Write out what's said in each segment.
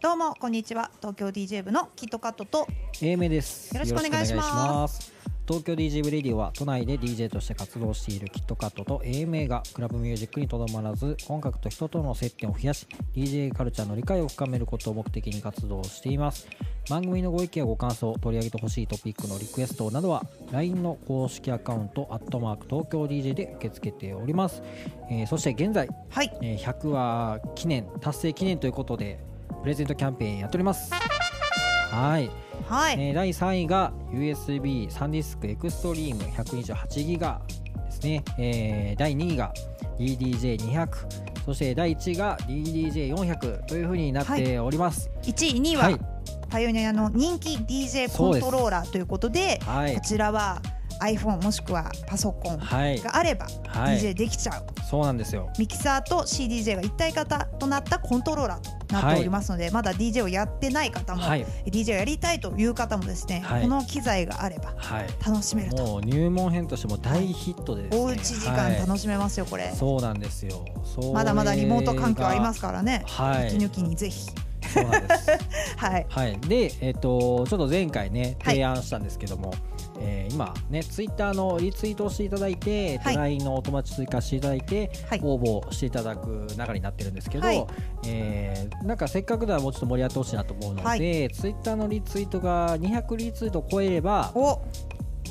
どうもこんにちは。東京 DJ 部のキットカットと。A 名です。よろしくお願いします東京 DJ ブレディオは都内で DJ として活動しているキットカットと A 名がクラブミュージックにとどまらず音楽と人との接点を増やし DJ カルチャーの理解を深めることを目的に活動しています。番組のご意見やご感想取り上げてほしいトピックのリクエストなどは LINE の公式アカウントアットマーク東京 DJ で受け付けております、えーそして現在、はい。えー100話記念達成記念ということでプレゼントキャンペーンやっております。はいはい、えー第3位が USB サンディスクエクストリーム128ギガですね、えー第2位が DDJ200 そして第1位が DDJ400 というふうになっております。1位2位は、はい。パイオニアの人気 DJ コントローラーということではい。こちらは iPhone もしくはパソコンはい。があればはい。DJ できちゃう、そうなんですよ。ミキサーと CDJ が一体型となったコントローラーとなっておりますので、まだ DJ をやってない方も、はい。DJ をやりたいという方もですね、はい。この機材があればはい。楽しめると。もう入門編としても大ヒットでですね。おうち時間楽しめますよこれ、はいそうなんですよ。まだまだリモート環境ありますからね、はい。息抜きにぜひ。そうなんです。はい。はい、で、えっとちょっと前回ねはい。提案したんですけども、えー今ねツイッターのリツイートをしていただいて、えっとはい LINE のお友達追加していただいて、はい。応募していただく流れになってるんですけど、はい。えーなんかせっかくならもうちょっと盛り上がってほしいなと思うので、はい。ツイッターのリツイートが200リツイートを超えればお。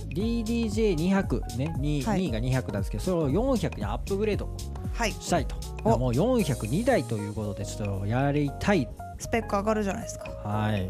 DDJ200 ね 2,、はい。2位が200なんですけどそれを400にアップグレードはい。したいと。お。もう402台ということでちょっとやりたい。スペック上がるじゃないですか。はい。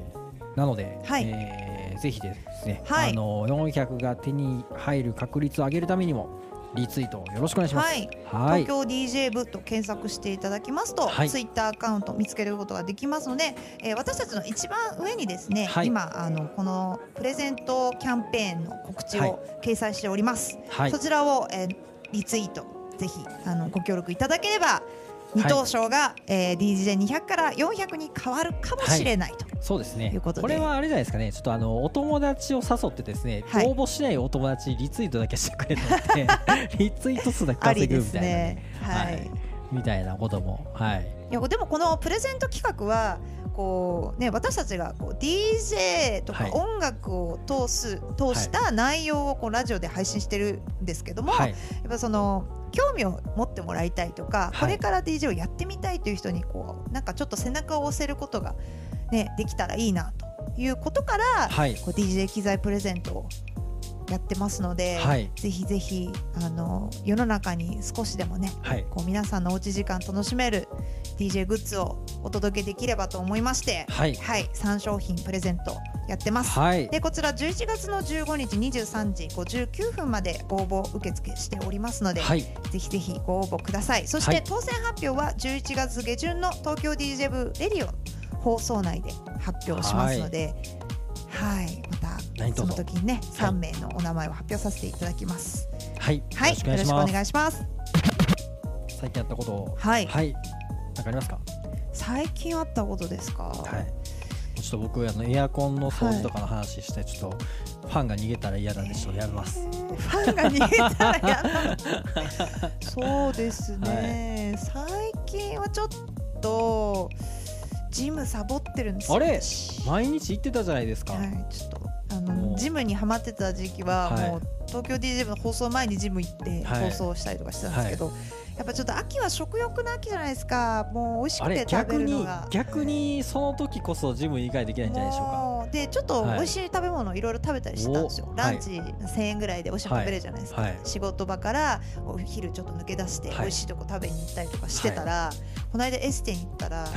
なので、はい。えーぜひですね、はいあの400が手に入る確率を上げるためにもリツイートよろしくお願いします。はいはい。東京 DJ 部と検索していただきますと、はいツイッターアカウント見つけることができますので、えー私たちの一番上にですね、はい今あのこのプレゼントキャンペーンの告知はいを掲載しております、はいそ。ちらを、えーリツイートぜひあのご協力いただければ二等賞が、えー DJ200 から400に変わるかもしれないと、そうですね。ということで。これはあれじゃないですかね。ちょっとあのお友達を誘ってですね、はい。応募しないお友達にリツイートだけしてくれたって リツイート数だけ稼ぐみたいなね。はい、はい。みたいなことも。はい。いやでもこのプレゼント企画はこう、ね、私たちがこう DJ とかはい。音楽を通す、通した内容をこうラジオで配信してるんですけども、はい。やっぱその興味を持ってもらいたいとか、はいこれから DJ をやってみたいという人にこうなんかちょっと背中を押せることが、ね、できたらいいなということから、はい。こう DJ 機材プレゼントをやってますので、はいぜひぜひあの世の中に少しでもねはい。こう皆さんのおうち時間楽しめる DJ グッズをお届けできればと思いまして、はい。はい、3商品プレゼントやってます。はい。でこちら11月の15日23時59分まで応募受付しておりますので、はい。ぜひぜひご応募くださいそして、はい当選発表は11月下旬の東京 DJ 部レディオ放送内で発表しますので、はい、またその時にねはい3名のお名前を発表させていただきます。はい。はい、よろしくお。願いします。最近やったことをはいはい。なんかありますか？最近あったことですか？はい。ちょっと僕あのエアコンの掃除とかの話して、ちょっとファンが逃げたら嫌なんでちょっとやめます。ファンが逃げたらやだそうですね、最近はちょっとジムサボってるんですよ。あれ？私毎日行ってたじゃないですか。はい、ちょっとあのジムにハマってた時期は、はい。もう東京 DJ 部の放送前にジム行ってはい。放送したりとかしてたんですけど、やっぱちょっと秋は食欲の秋じゃないですか。もう美味しくて食べるのが。逆にその時こそジム以外できないんじゃないでしょうか。でちょっとはい美味しい食べ物いろいろ食べたりしてたんですよ、おランチ1000円ぐらいで美味しいの食べれるじゃないですか、はい。仕事場からお昼ちょっと抜け出してはい。美味しいとこ食べに行ったりとかしてたら、この間エステに行ったら、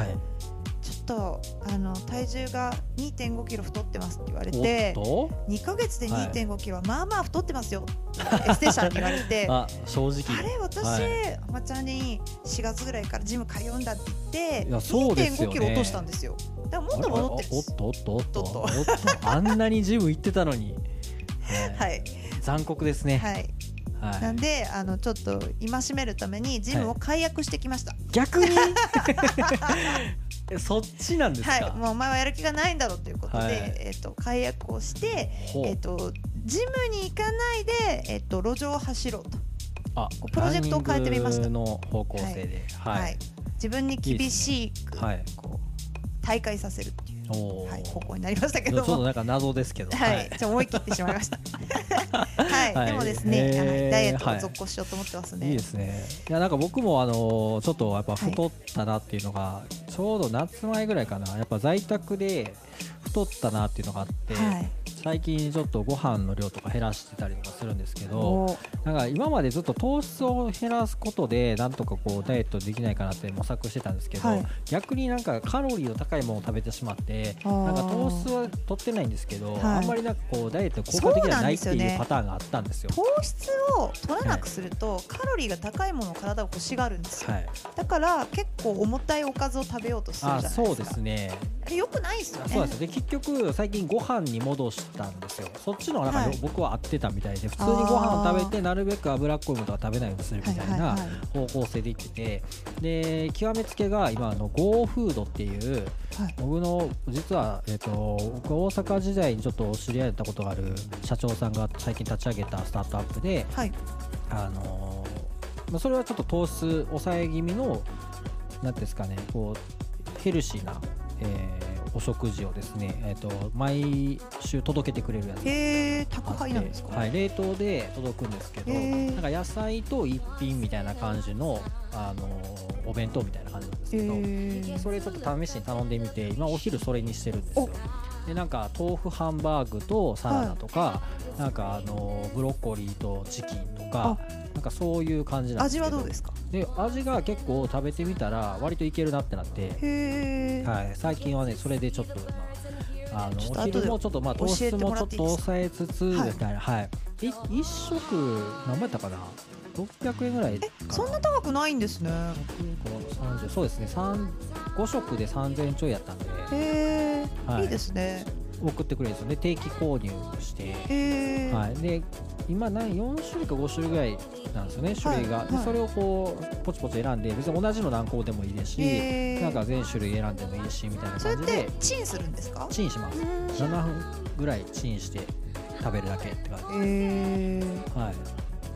とあの体重が2 5キロ太ってますって言われおてっと？2ヶ月ではい。2 5キロはまあまあ太ってますよってエステ社に言われて。あ 正直。あれ私、はい。ちゃんに4月ぐらいからジム通うんだって言っていやそうですよ2 5ねキロ落としたんですよ。だからもっと戻ってるおっとおっとおっと？おっと。おっとあんなにジム行ってたのに。はい。はい。残酷ですね。はい。はい。なんであのちょっと戒めるためにジムを解約してきました、逆に？えそっちなんですか、はい、もうお前はやる気がないんだろうということで、はい。えっと解約をして、えっとジムに行かないで、えっと路上を走ろうと、あプロジェクトを変えてみました。の方向性で。はい、はい。自分に厳しくはい。こう大会させるっていう、はい、方向になりましたけちょ。っとなんか謎ですけど。はい、ちょっと思い切ってしまいました。はい、はい。でもですね、へー。はいダイエットはい。を続行しようと思ってますね。いいですね。いやなんか僕もあのーちょっとやっぱ太ったなっていうのが、ちょうど夏前ぐらいかな。やっぱ在宅で太ったなっていうのがあって、はい。最近ちょっとご飯の量とか減らしてたりとかするんですけどおなんか今までずっと糖質を減らすことでなんとかこうダイエットできないかなって模索してたんですけど、はい逆になんかカロリーの高いものを食べてしまってなんか糖質は取ってないんですけど、はいあんまりなんかこうダイエット効果的ではないっていうパターンがあったんですよ。糖質を取らなくすると、カロリーが高いものを体が欲しがるんですよ。はい、だから結構重たいおかずを食べようとするじゃあないですか。そうですねあれ良くないですよね。そうですよで結局最近ご飯に戻したんですよ。そっちの方がなんかよ、はい。僕は合ってたみたいで普通にご飯を食べてなるべく脂っこいものとか食べないようにするみたいなはいはいはい。方向性でいってて。で極めつけが今あの Go フードっていうはい。僕の実は、えっと僕大阪時代にちょっと知り合えたことがある社長さんが最近立ち上げたスタートアップではい。あのーまあ、それはちょっと糖質抑え気味のなんていうんですかねこうヘルシーな、えーお食事をですね、えー、と毎週届けてくれるやつがへえ、あ宅配なんですか？はい、冷凍で届くんですけどなんか野菜と一品みたいな感じの、あのーお弁当みたいな感じなんですへけど、え。それちょっと試しに頼んでみて今お昼それにしてるんですよでなんか豆腐ハンバーグとサラダとか、なんかあのブロッコリーとチキンとかなんかそういう感じなんです味けど。はどうですか？で味が結構食べてみたら割といけるなってなって。はい、最近はねそれでちょっと、まあ、あのお昼もちょっとまあ糖質もちょっと抑えつつみたいな。はい、い一食何倍やったかな？600円ぐらいかな。そんな高くないんですね。100円から30そうですね。3 5食で3000円ちょいやったんで。へえ、はい。いいですね。送ってくれるんですよね。定期購入して。へえ。はい、で今何4種類か5種類ぐらいなんですよね種類が、はいはい。でそれをこうポチポチ選んで別に同じの何個でもいいですし、なんか全種類選んでもいいしみたいなそれっ感じでてチンするんですか？チンします。うん。7分ぐらいチンして食べるだけって感へえ。じ、はい、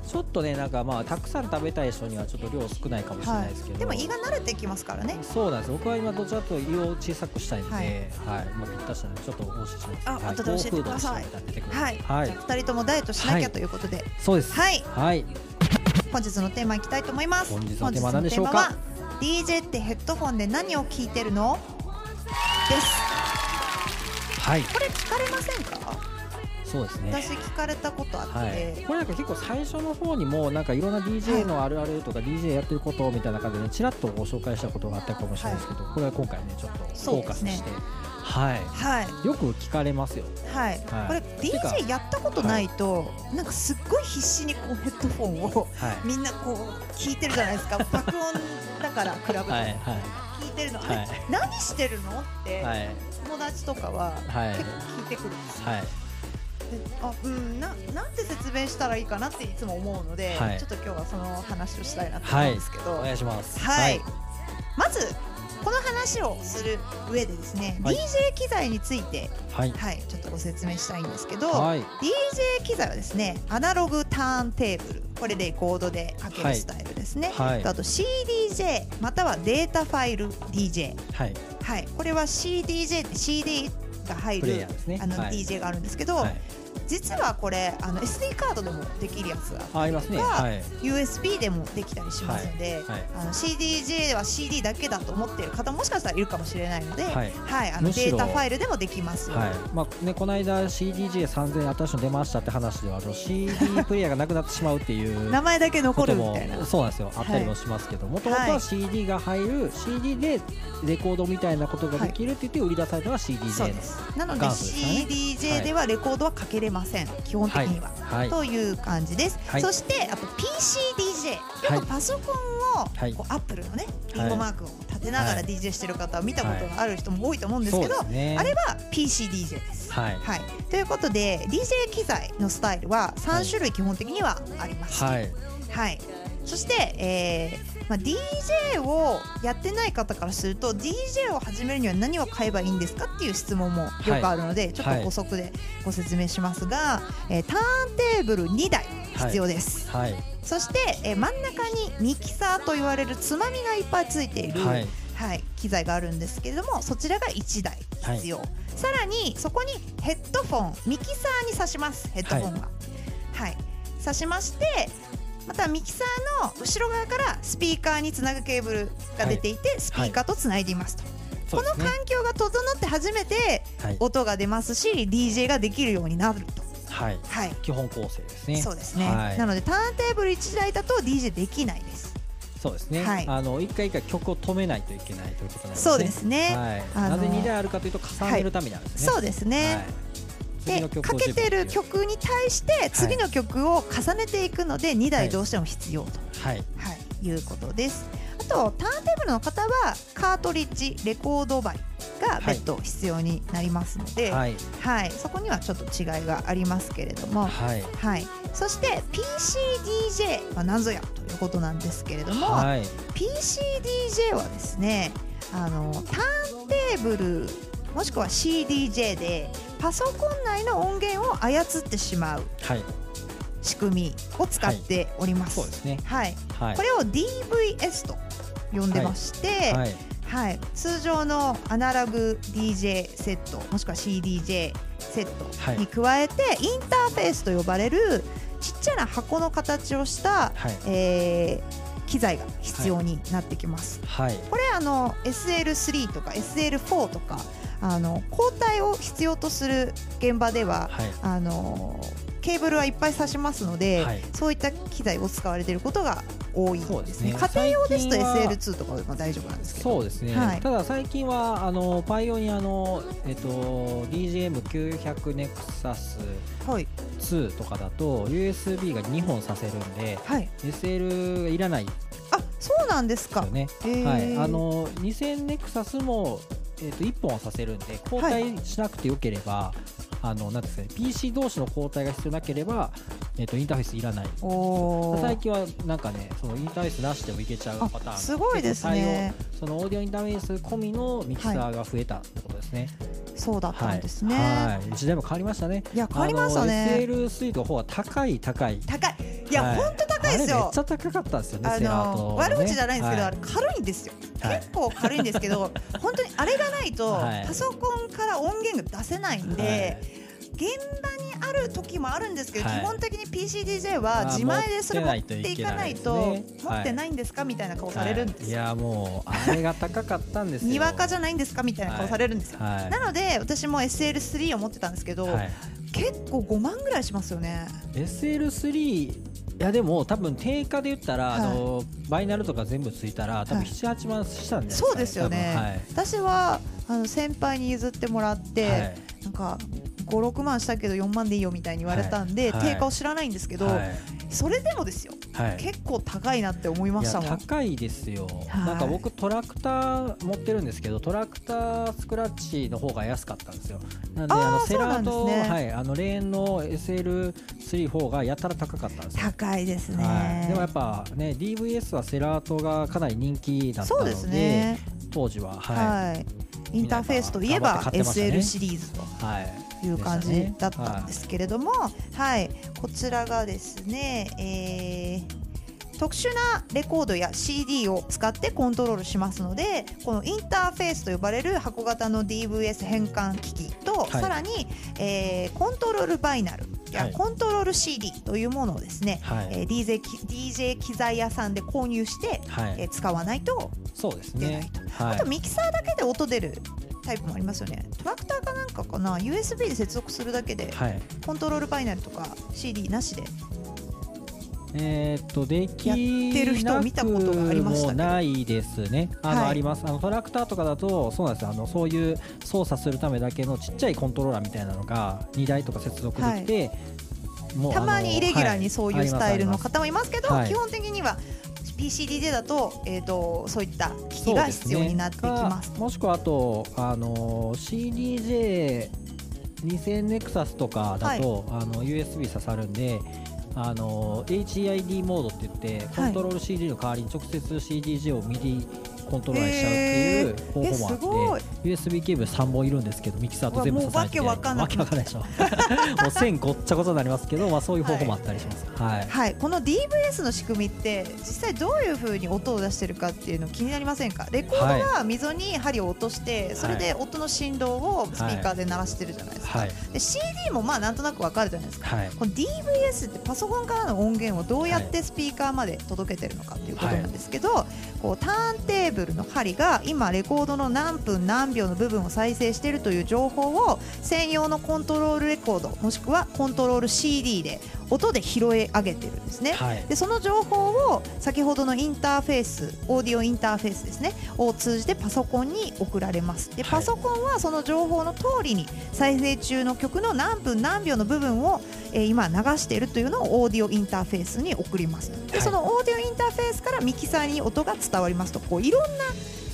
ちょっとねなんかまあたくさん食べたい人にはちょっと量少ないかもしれないですけど、でも胃が慣れてきますからね。そうなんです。僕は今どちらかと胃を小さくしたいので、ははい。いまあ、ぴったしなのでちょっとお教えします。あはい、後で教えてください。はい。はい、二人ともダイエットしなきゃはいということで、そうです。はい。はい。本日のテーマいきたいと思います。本日のテーマは何でしょうか？DJ ってヘッドフォンで何を聞いてるの？です。はい。これ聞かれませんか？そうですね。私聞かれたことあって、はい、これなんか結構最初の方にもなんかいろんな DJ のあるあるとか DJ やってることみたいな感じでねちらっとご紹介したことがあったかもしれないですけど、これは今回ねちょっとフォーカスして、はい。はい。よく聞かれますよ。はい。はい。これ DJ やったことないと、なんかすっごい必死にこうヘッドフォンをはい。みんなこう聞いてるじゃないですか。爆音だからクラブではい。はい。聞いてるの、はい。あれ何してるの？って、はい。友達とかははい。結構聞いてくるんですよ。あうんななんて説明したらいいかなっていつも思うので、はい。ちょっと今日はその話をしたいなと思うんですけど、お願いします。はい。まずこの話をする上でですね、はい。DJ 機材についてはい。はいちょっとご説明したいんですけど、はい。DJ 機材はですねアナログターンテーブルこれレコードでかけるスタイルですね、はい。あと CDJ またはデータファイル DJ はい。はい。これは CDJ って CD が入るね。あのはい。DJ があるんですけど、はい実はこれあの SD カードでもできるやつがあありますね。がはい。USB でもできたりしますので、はい。あの CDJ は CD だけだと思っている方もしかしたらいるかもしれないので、ははいいあのデータファイルでもできます。よ、はい。まあね、この間 CDJ3000 新しいの出ましたって話ではあの CD プレイヤーがなくなってしまうっていう名前だけ残るみたいな。そうなんですよ。あったりもしますけどもともとは CD が入る CD でレコードみたいなことができるって言って売り出されたのが CDJ のそうです。なので CDJ ではレコードはかけれません、基本的には、はい。という感じです、はい。そしてあと PCDJ はい。よくパソコンを、はい。こうアップルのねリはい。ンゴマークを立てながらはい。DJ してる方は見たことがある人も多いと思うんですけど、ね。あれは PCDJ です。はい。はい、ということで DJ 機材のスタイルは3種類基本的にはあります。はい。はい、そして、えーまあ、DJ をやってない方からすると DJ を始めるには何を買えばいいんですかっていう質問もよくあるので、ちょっと補足でご説明しますが、えーターンテーブル2台必要です、はい。そして、えー真ん中にミキサーと言われるつまみがいっぱいついている、はい。はい、機材があるんですけれどもそちらが1台必要、さらにそこにヘッドフォンミキサーに挿しますヘッドフォンが。はい、挿しましてまたミキサーの後ろ側からスピーカーにつなぐケーブルが出ていて、スピーカーとつないでいますと、この環境が整って初めてはい。音が出ますし DJ ができるようになると。はい。はい。基本構成ですね。そうですね、はい。なのでターンテーブル1台だと DJ できないですそうですね、はいあの一回一回曲を止めないといけないということなんです。ねそうですね。はい。あのなぜ2台あるかというと重ねるためにあるんですね、そうですね、でかけてる曲に対して次の曲を重ねていくので2台どうしても必要と、はい。はい、いうことです。あとターンテーブルの方はカートリッジレコードバイが別途必要になりますので、はい。はい。そこにはちょっと違いがありますけれども、はい。はい、そして PCDJ は何ぞやということなんですけれども、はい。PCDJ はですねあのターンテーブルもしくは CDJ でパソコン内の音源を操ってしまうはい。仕組みを使っております。そうですね。はい、はい。これを DVS と呼んでまして、はい。はい、通常のアナログ DJ セットもしくは CDJ セットに加えて、インターフェースと呼ばれるちっちゃな箱の形をした、はい。えー機材が必要になってきます。はい。これあの SL3 とか SL4 とかあの交代を必要とする現場でははい。あのケーブルはいっぱい挿しますので、はい。そういった機材を使われていることが多いですね。家庭用ですと最近は SL2 とかでも大丈夫なんですけど。そうですね、はい。ただ最近はあのパイオニアの、えっと、DGM900 ネクサスはい2とかだと USB が2本させるんではい。SL がいらない。であそうなんですか。ね、へー。はい、あの2000ネクサスも、えっと、1本はさせるんで交代しなくてよければ、あのなんですかね PC 同士の交代が必要なければ、えっと、インターフェースいらない。最近はなんかねそのインターフェースなしでもいけちゃうパターン。あすごいですね。そのオーディオインターフェース込みのミキサーが増えたってことですね、そうだったんですね、はい、時代も変わりましたね。い、や変わりましたね。SL スイートの方は高い高い。高い。いや、はい。ほんと高いですあれめよっちゃ高かったんですよねあのね、悪口じゃないんですけど、はあれ軽いんですよ、はい。結構軽いんですけど 本当にあれがないと、はい。パソコンから音源が出せないんで、はい現場にある時もあるんですけど、はい。基本的に PCDJ は自前でそれ持っていかないと持ってないんですかみたいな顔されるんですはい。いよ、やもうあれが高かったんですよ。にわかじゃないんですかみたいな顔されるんですよ、はい。なので私も SL3 を持ってたんですけど、はい、結構5万ぐらいしますよね。SL3 いやでも多分定価で言ったら、はい。あのバイナルとか全部ついたら多分はい78万したんですか、そうですよね。はい。私はあの先輩に譲ってもらって、はい。なんか56万したけど4万でいいよみたいに言われたんで、はい。定価を知らないんですけど、はい。それでもですよ。はい。結構高いなって思いましたもん。高いですよ、はい。なんか僕トラクター持ってるんですけどトラクタースクラッチの方が安かったんですよ。なんであのセラーと、ね。はい、あのレーンの SL3 方がやたら高かったんですよ。高いですね、はい、でもやっぱね DVS はセラートがかなり人気だったのでそうですね。当時ははい、はい、インターフェースといえば SL シリーズと。はいいう感じだったんですけれども、はい、こちらがですね、えー特殊なレコードや CD を使ってコントロールしますのでこのインターフェースと呼ばれる箱型の DVS 変換機器と、い。さらに、えーコントロールバイナルやはい。コントロール CD というものをですね、はい。えー DJ, き DJ 機材屋さんで購入して、はい。えー使わないとそうですね。あとミキサーだけで音出るタイプもありますよね。トラクターかなんかかな？USB で接続するだけではい。コントロールバイナルとか CD なしで。えーっとできやってる人を見たことがありましたないですね。あの、はい。あります。あのトラクターとかだとそうなんですよ。あのそういう操作するためだけのちっちゃいコントローラーみたいなのが2台とか接続できて、もうたまにイレギュラーにそういうスタイルの方方もいますけど、はい。基本的には PCDJ だと,、えー、とそういった機器が必要になってきます。もしくはあと、あの CDJ2000 ネクサスとかだと、あの USB 刺さるんで、あの HEID モードって言ってコントロール CD の代わりに直接 CDJ を MIDI コントローラーにしちゃうっていう方法もあいって USB ケーブル3本いるんですけどミキサーと全部刺されてうわもうわけわかんないでしょ。もう線ごっちゃごちゃになりますけど、まあ、そういう方法もあったりします。はい、はい、この DVS の仕組みって実際どういう風に音を出してるかっていうの気になりませんか？レコードは溝に針を落としてそれで音の振動をスピーカーで鳴らしてるじゃないですか、はい。で CD もまあなんとなくわかるじゃないですか。はい。この DVS ってパソコンからの音源をどうやってスピーカーまで届けてるのかということなんですけど、こうターンテーブルの針が今レコードの何分何秒の部分を再生しているという情報を専用のコントロールレコードもしくはコントロール CD で音で拾い上げてるんですね。はい。でその情報を先ほどのインターフェースオーディオインターフェースですねを通じてパソコンに送られます。ではい。パソコンはその情報の通りに再生中の曲の何分何秒の部分を、えー今流しているというのをオーディオインターフェースに送ります。で、はい。そのオーディオインターフェースからミキサーに音が伝わりますとこういろんな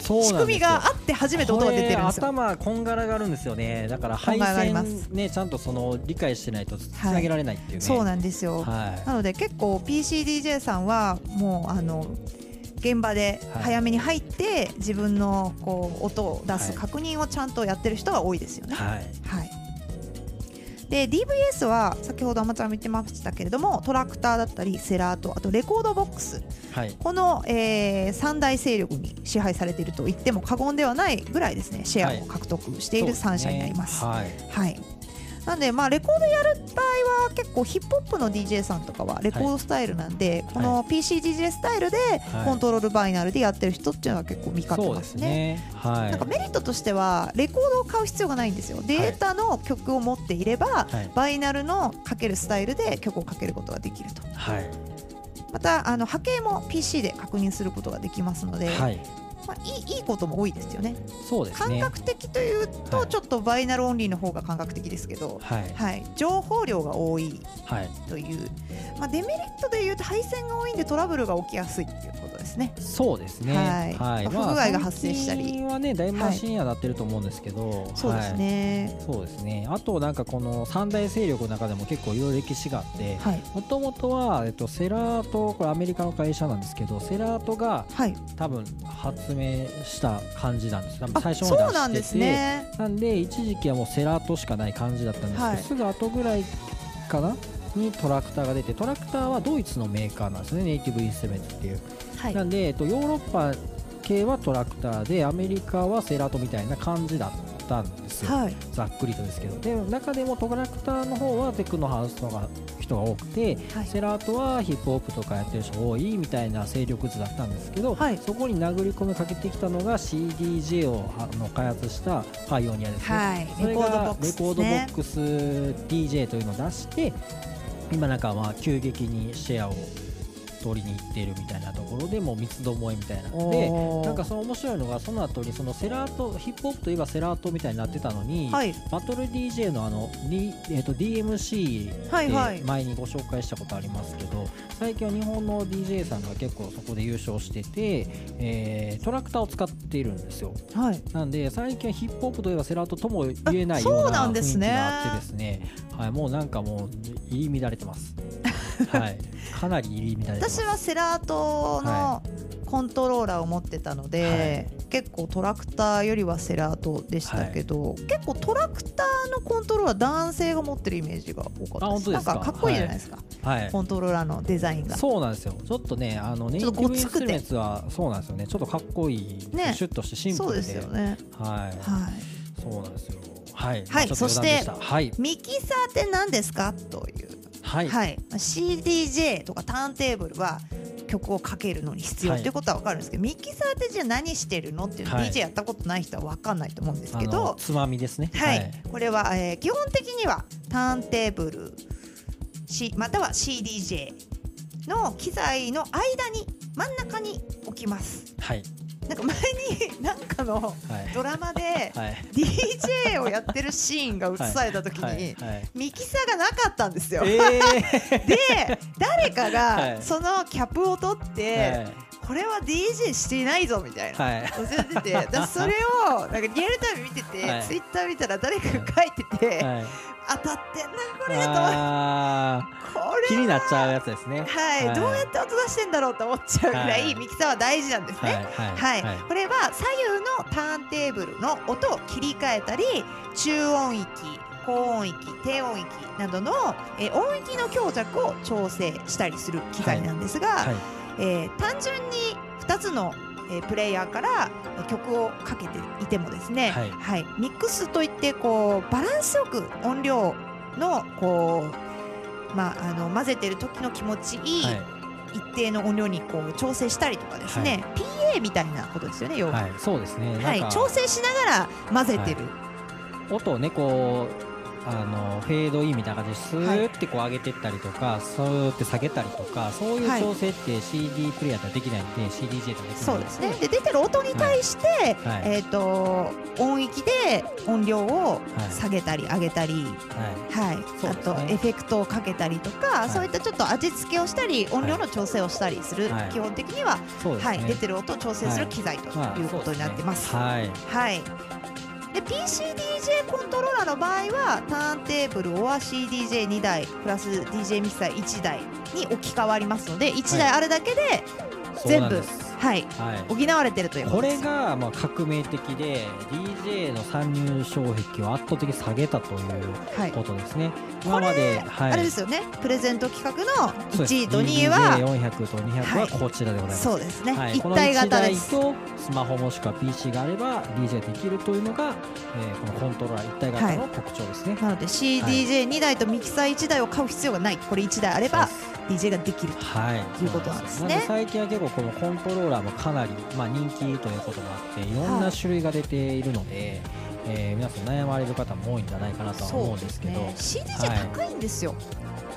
仕組みがあって初めて音が出てるんですよ。頭こんがらがるんですよね。だから配線す。ねちゃんとその理解してないとつなげられないっていうね、そうなんですよ、はい。なので結構 PCDJ さんはもうあの現場ではい。早めに入って自分のこう音を出すはい。確認をちゃんとやってる人が多いですよね。はい。はいで DVS は先ほどあまちゃんも言ってましたけれどもトラクターだったりセラートあとレコードボックス。はい。この、えー三大勢力に支配されていると言っても過言ではないぐらいですねシェアを獲得している3社になります。そうでね。はい。なんでまあレコードやる場合は結構ヒップホップの DJ さんとかはレコードスタイルなんで、この PCDJ スタイルではい。コントロールバイナルでやってる人っていうのは結構見かけますね。ね。はい。なんかメリットとしてはレコードを買う必要がないんですよ。データの曲を持っていれば、はい。バイナルのかけるスタイルで曲をかけることができると。はい。またあの波形も PC で確認することができますので、はいまあ、いいいいことも多いですよね。そうですね。感覚的というはい。とちょっとバイナルオンリーの方が感覚的ですけど、はい。はい、情報量が多いはいという、まあ、デメリットでいうと配線が多いんでトラブルが起きやすいっていうことですね。そうですね。はい。不具合が発生したり。はねだいぶマシにはなってると思うんですけど、そうですね。はいそうですね。あとなんかこの三大勢力の中でも結構いろいろ歴史があってはい、もともとは、えっと、セラートこれアメリカの会社なんですけどセラートがはい、多分発明した感じなんです。多分あ最初そうのなんです出しててね。なんで一時期はもうセラートしかない感じだったんですけど、はい。すぐ後ぐらいかな？にトラクターが出てトラクターはドイツのメーカーなんですね。ネイティブインストゥルメントっていう、はい。なんで、えっと、ヨーロッパ系はトラクターでアメリカはセラートみたいな感じだったんですよ、はい、ざっくりとですけど。で中でもトラクターの方はテクノハウスとか人が多くて、はい。セラートはヒップホップとかやってる人多いみたいな勢力図だったんですけど、はい。そこに殴り込みかけてきたのが CDJ をあの開発したパイオニアですね、はい、それがレコードボッね。クス DJ というのを出して今なんかまあ急激にシェアを取りに行っているみたいなところでもう三つどもえみたいなのでなんかその面白いのがその後にそのセラートヒップホップといえばセラートみたいになってたのに、はい、バトル DJ のあの、D えー、と DMC はいはい。で前にご紹介したことありますけど、最近は日本の DJ さんが結構そこで優勝してて、えートラクターを使っているんですよ。はい、なんで最近はヒップホップといえばセラートとも言えないようなん雰囲気ですね。があってですね。はい、もうなんかもう入り乱れてます。はい。かなり入り乱れてます私はセラートのコントローラーを持ってたので、結構トラクターよりはセラートでしたけど、結構トラクターのコントローラー男性が持ってるイメージが多かったです。なんかかっこいいじゃないですか、はい。コントローラーのデザインが。そうなんですよ。ちょっとねあのネイテちょっとィブインくてトゥルメンツはそうなんですよね。ちょっとかっこいい、ね。シュッとしてシンプそうでルですよね。はい、はい。そうなんですよ。はい、はい。まあちょっと余談でした。はい。ミキサーって何ですか？というはい、はい、CDJ とかターンテーブルは曲をかけるのに必要はい。っていうことは分かるんですけど、ミキサーってじゃあ何してるのっていうの、はい。DJ やったことない人は分かんないと思うんですけど、つまみですね。はい。これは、えー基本的にはターンテーブル、C、または CDJ の機材の間に真ん中に置きます。はいなんか前になんかのはい。ドラマではい。DJ をやってるシーンが映された時に、ミキサーがなかったんですよ。えで誰かはい。がそのキャップを取って、これは DJ していないぞみたいな、はい。教えてて。それをなんかリアルタイム見てて、はい。ツイッター見たら誰かが書いてて、はい。当たってんなこれとこー。れ気になっちゃうやつですね。はい、はい。どうやって音出してんだろうと思っちゃうぐらはい。いミキサーは大事なんですね。はい。はい、これは左右のターンテーブルの音を切り替えたり中音域高音域低音域などの、えー音域の強弱を調整したりする機材なんですが、はいえー単純に2つの、えープレイヤーからえー曲をかけていてもですね、はい。ミックスといってこうバランスよく音量のこう、まあ、あの混ぜてる時の気持ちいいはい。一定の音量にこう調整したりとかですね、PA みたいなことですよね要は。はい。そうですね。はい、調整しながら混ぜてる、音をねこうあのフェードインみたいな感じでスーってこう上げてったりとか、スーって下げたりとかそういうはい調整って CD プレイヤーではできないんで CDJ ではできないんそうですね。で出てる音に対して、はい。えー、と音域で音量をはい。下げたり上げたり、ははい。あとエフェクトをかけたりとか、い。そういったちょっと味付けをしたり音量の調整をしたりする、はい。基本的には、ね、はい、出てる音を調整する機材とまあいうことになってます。そうですね。はいで PCDJ コントローラーの場合はターンテーブルは CDJ2 台プラス DJ ミキサー1台に置き換わりますので1台あるだけで、はい全部はい、はい。補われてるというこれがまあ革命的で DJ の参入障壁を圧倒的に下げたというはい。ことですね。これ今まで、はい、あれですよね。プレゼント企画のそうです。1位と2位は DJ400 と200はこちらでございます。そうですね、はい、一体1型です。台とスマホもしくは PC があれば DJ できるというのが、えーこのコントローラー一体型の特徴ですね。なので CDJ2 台とミキサー1台を買う必要がない。これ1台あれば DJ ができるとはい、いうことなんですね。最近は結構このコントローラーもかなり、まあ、人気ということもあってい。ろんな種類が出ているので、えー皆さん悩まれる方も多いんじゃないかなとは思うんですけど、ね CDJ 高いんですよ、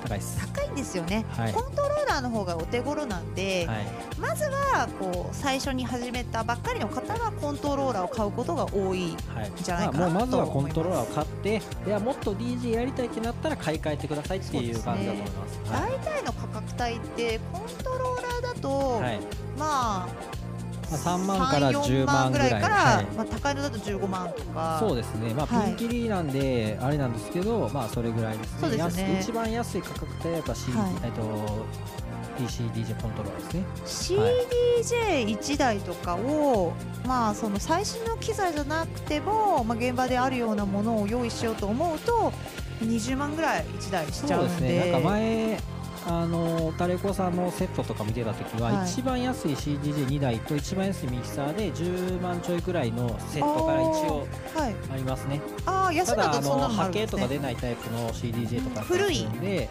高いです。高いんですよね、はい。コントローラーの方がお手頃なんで、はい。まずはこう最初に始めたばっかりの方はコントローラーを買うことが多いはい、じゃないかなまあもうまずはコントローラーを買っていやもっと DJ やりたいってなったら買い替えてくださいっていう感じだと思います。はい。大体の価格帯ってコントローラーだと、はいまあまあ3万から3 10万ぐらいから、はい。まあ、高いのだと15万とか。そうですね、まあ、ピはい。ンキリなんで、あれなんですけど、まあ、それぐらいですね、そうですよね一番安い価格帯だと C、はい。えっと、PCDJ コントローラーですね。CDJ1 台とかを、まあ、その最新の機材じゃなくても、まあ、現場であるようなものを用意しようと思うと20万ぐらい1台しちゃそううんで。すでね、なんか前、あのタレコさんのセットとか見てたときは、はい。一番安い CDJ2 台と一番安いミキサーで10万ちょいくらいのセットから一応はい、ありますね。ああ安いただとそんなの波形とか出ないタイプの CDJ とか古い。で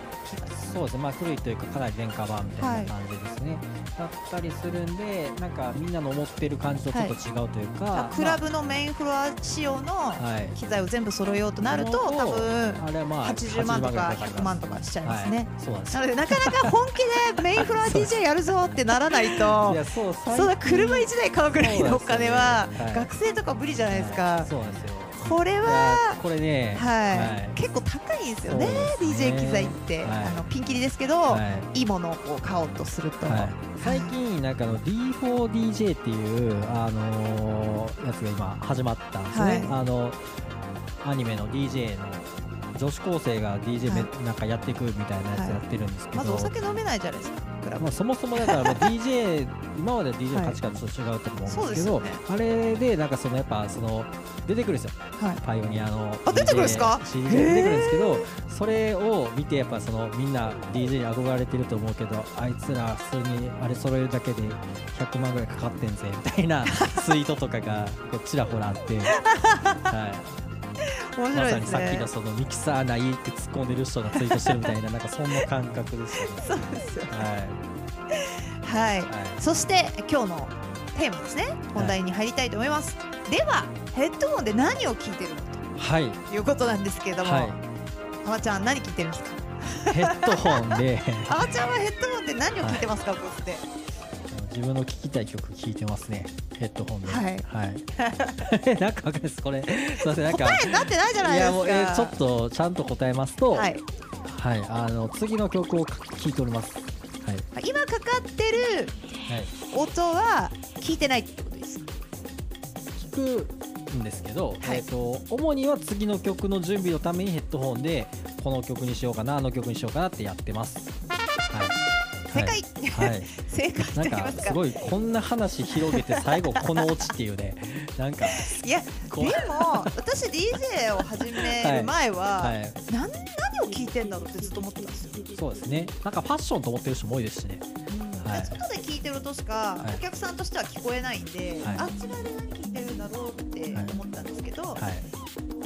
そうですね。まあ古いというかかなり廉価版みたいな感じですね、だったりするんでなんかみんなの思ってる感じとちょっと違うというか、クラブのメインフロア仕様の機材を全部揃えようとなると多分あれはまあ80万とか100万ととかしちゃいますね、そうなんですなかなか本気でメインフロア DJ やるぞってならないといやそうそうだ車1台買うぐらいのお金は学生とか無理じゃないですか、そうなんですよ。これはこれねはい、結構高いんですよね DJ 機材って、はい。あのピンキリですけど、はい。い、いものを買おうとすると、はい、最近なんかあの D4DJ っていう、あのーやつが今始まったんですね、はい。あのアニメの DJ の女子高生が DJ め、はなんかやっていくみたいなやつやってるんですけど、まずお酒飲めないじゃないですかまあ、そもそもだから DJ 今までの DJ の価値観と違うと思うんですけど、そうですよねあれでなんかそのやっぱその出てくるんですよ。はい。パイオニアのあ出てくるんですか？DJ 出てくるんですけどそれを見てやっぱそのみんな DJ に憧れてると思うけどあいつら普通にあれ揃えるだけで100万ぐらいかかってんぜみたいなツイートとかがこうちらほらあって、はい、面白まいですね。さにさっきのそのミキサーないって突っ込んでる人がツイートしてるみたいな なんかそんな感覚ですよね。そうですよはいはい。はい。そして今日のテーマですね。本題に入りたいと思います、ではヘッドホンで何を聞いてるのはい。ということなんですけれども、はい。あまちゃん何聞いてるんですか？ヘッドホンで。あまちゃんはヘッドホンで何を聞いてますか、こうして自分の聴きたい曲聴いてますね。ヘッドホンで。はい。はい、なんかわかんです。これ。すいません。なんか答えになってないじゃないですか。いやもう、えーちょっとちゃんと答えますとははい。い、あの次の曲を聴いております。はい。今かかってる音は聞いてないってことですか？聞くんですけど、はい。えー、と主には次の曲の準備のためにヘッドホンでこの曲にしようかなあの曲にしようかなってやってます。はい。正解、はい、はい正解となんかすごいこんな話広げて最後このオチっていうね。なんかいやでも私 DJ を始める前は、はい。なん何を聞いてんだろうってずっと思ってたんですよ、そうですね。なんかファッションと思ってる人も多いですしね。はい。外で聞いてる音しかはい。お客さんとしては聞こえないんで、はい。あっち側で何聞い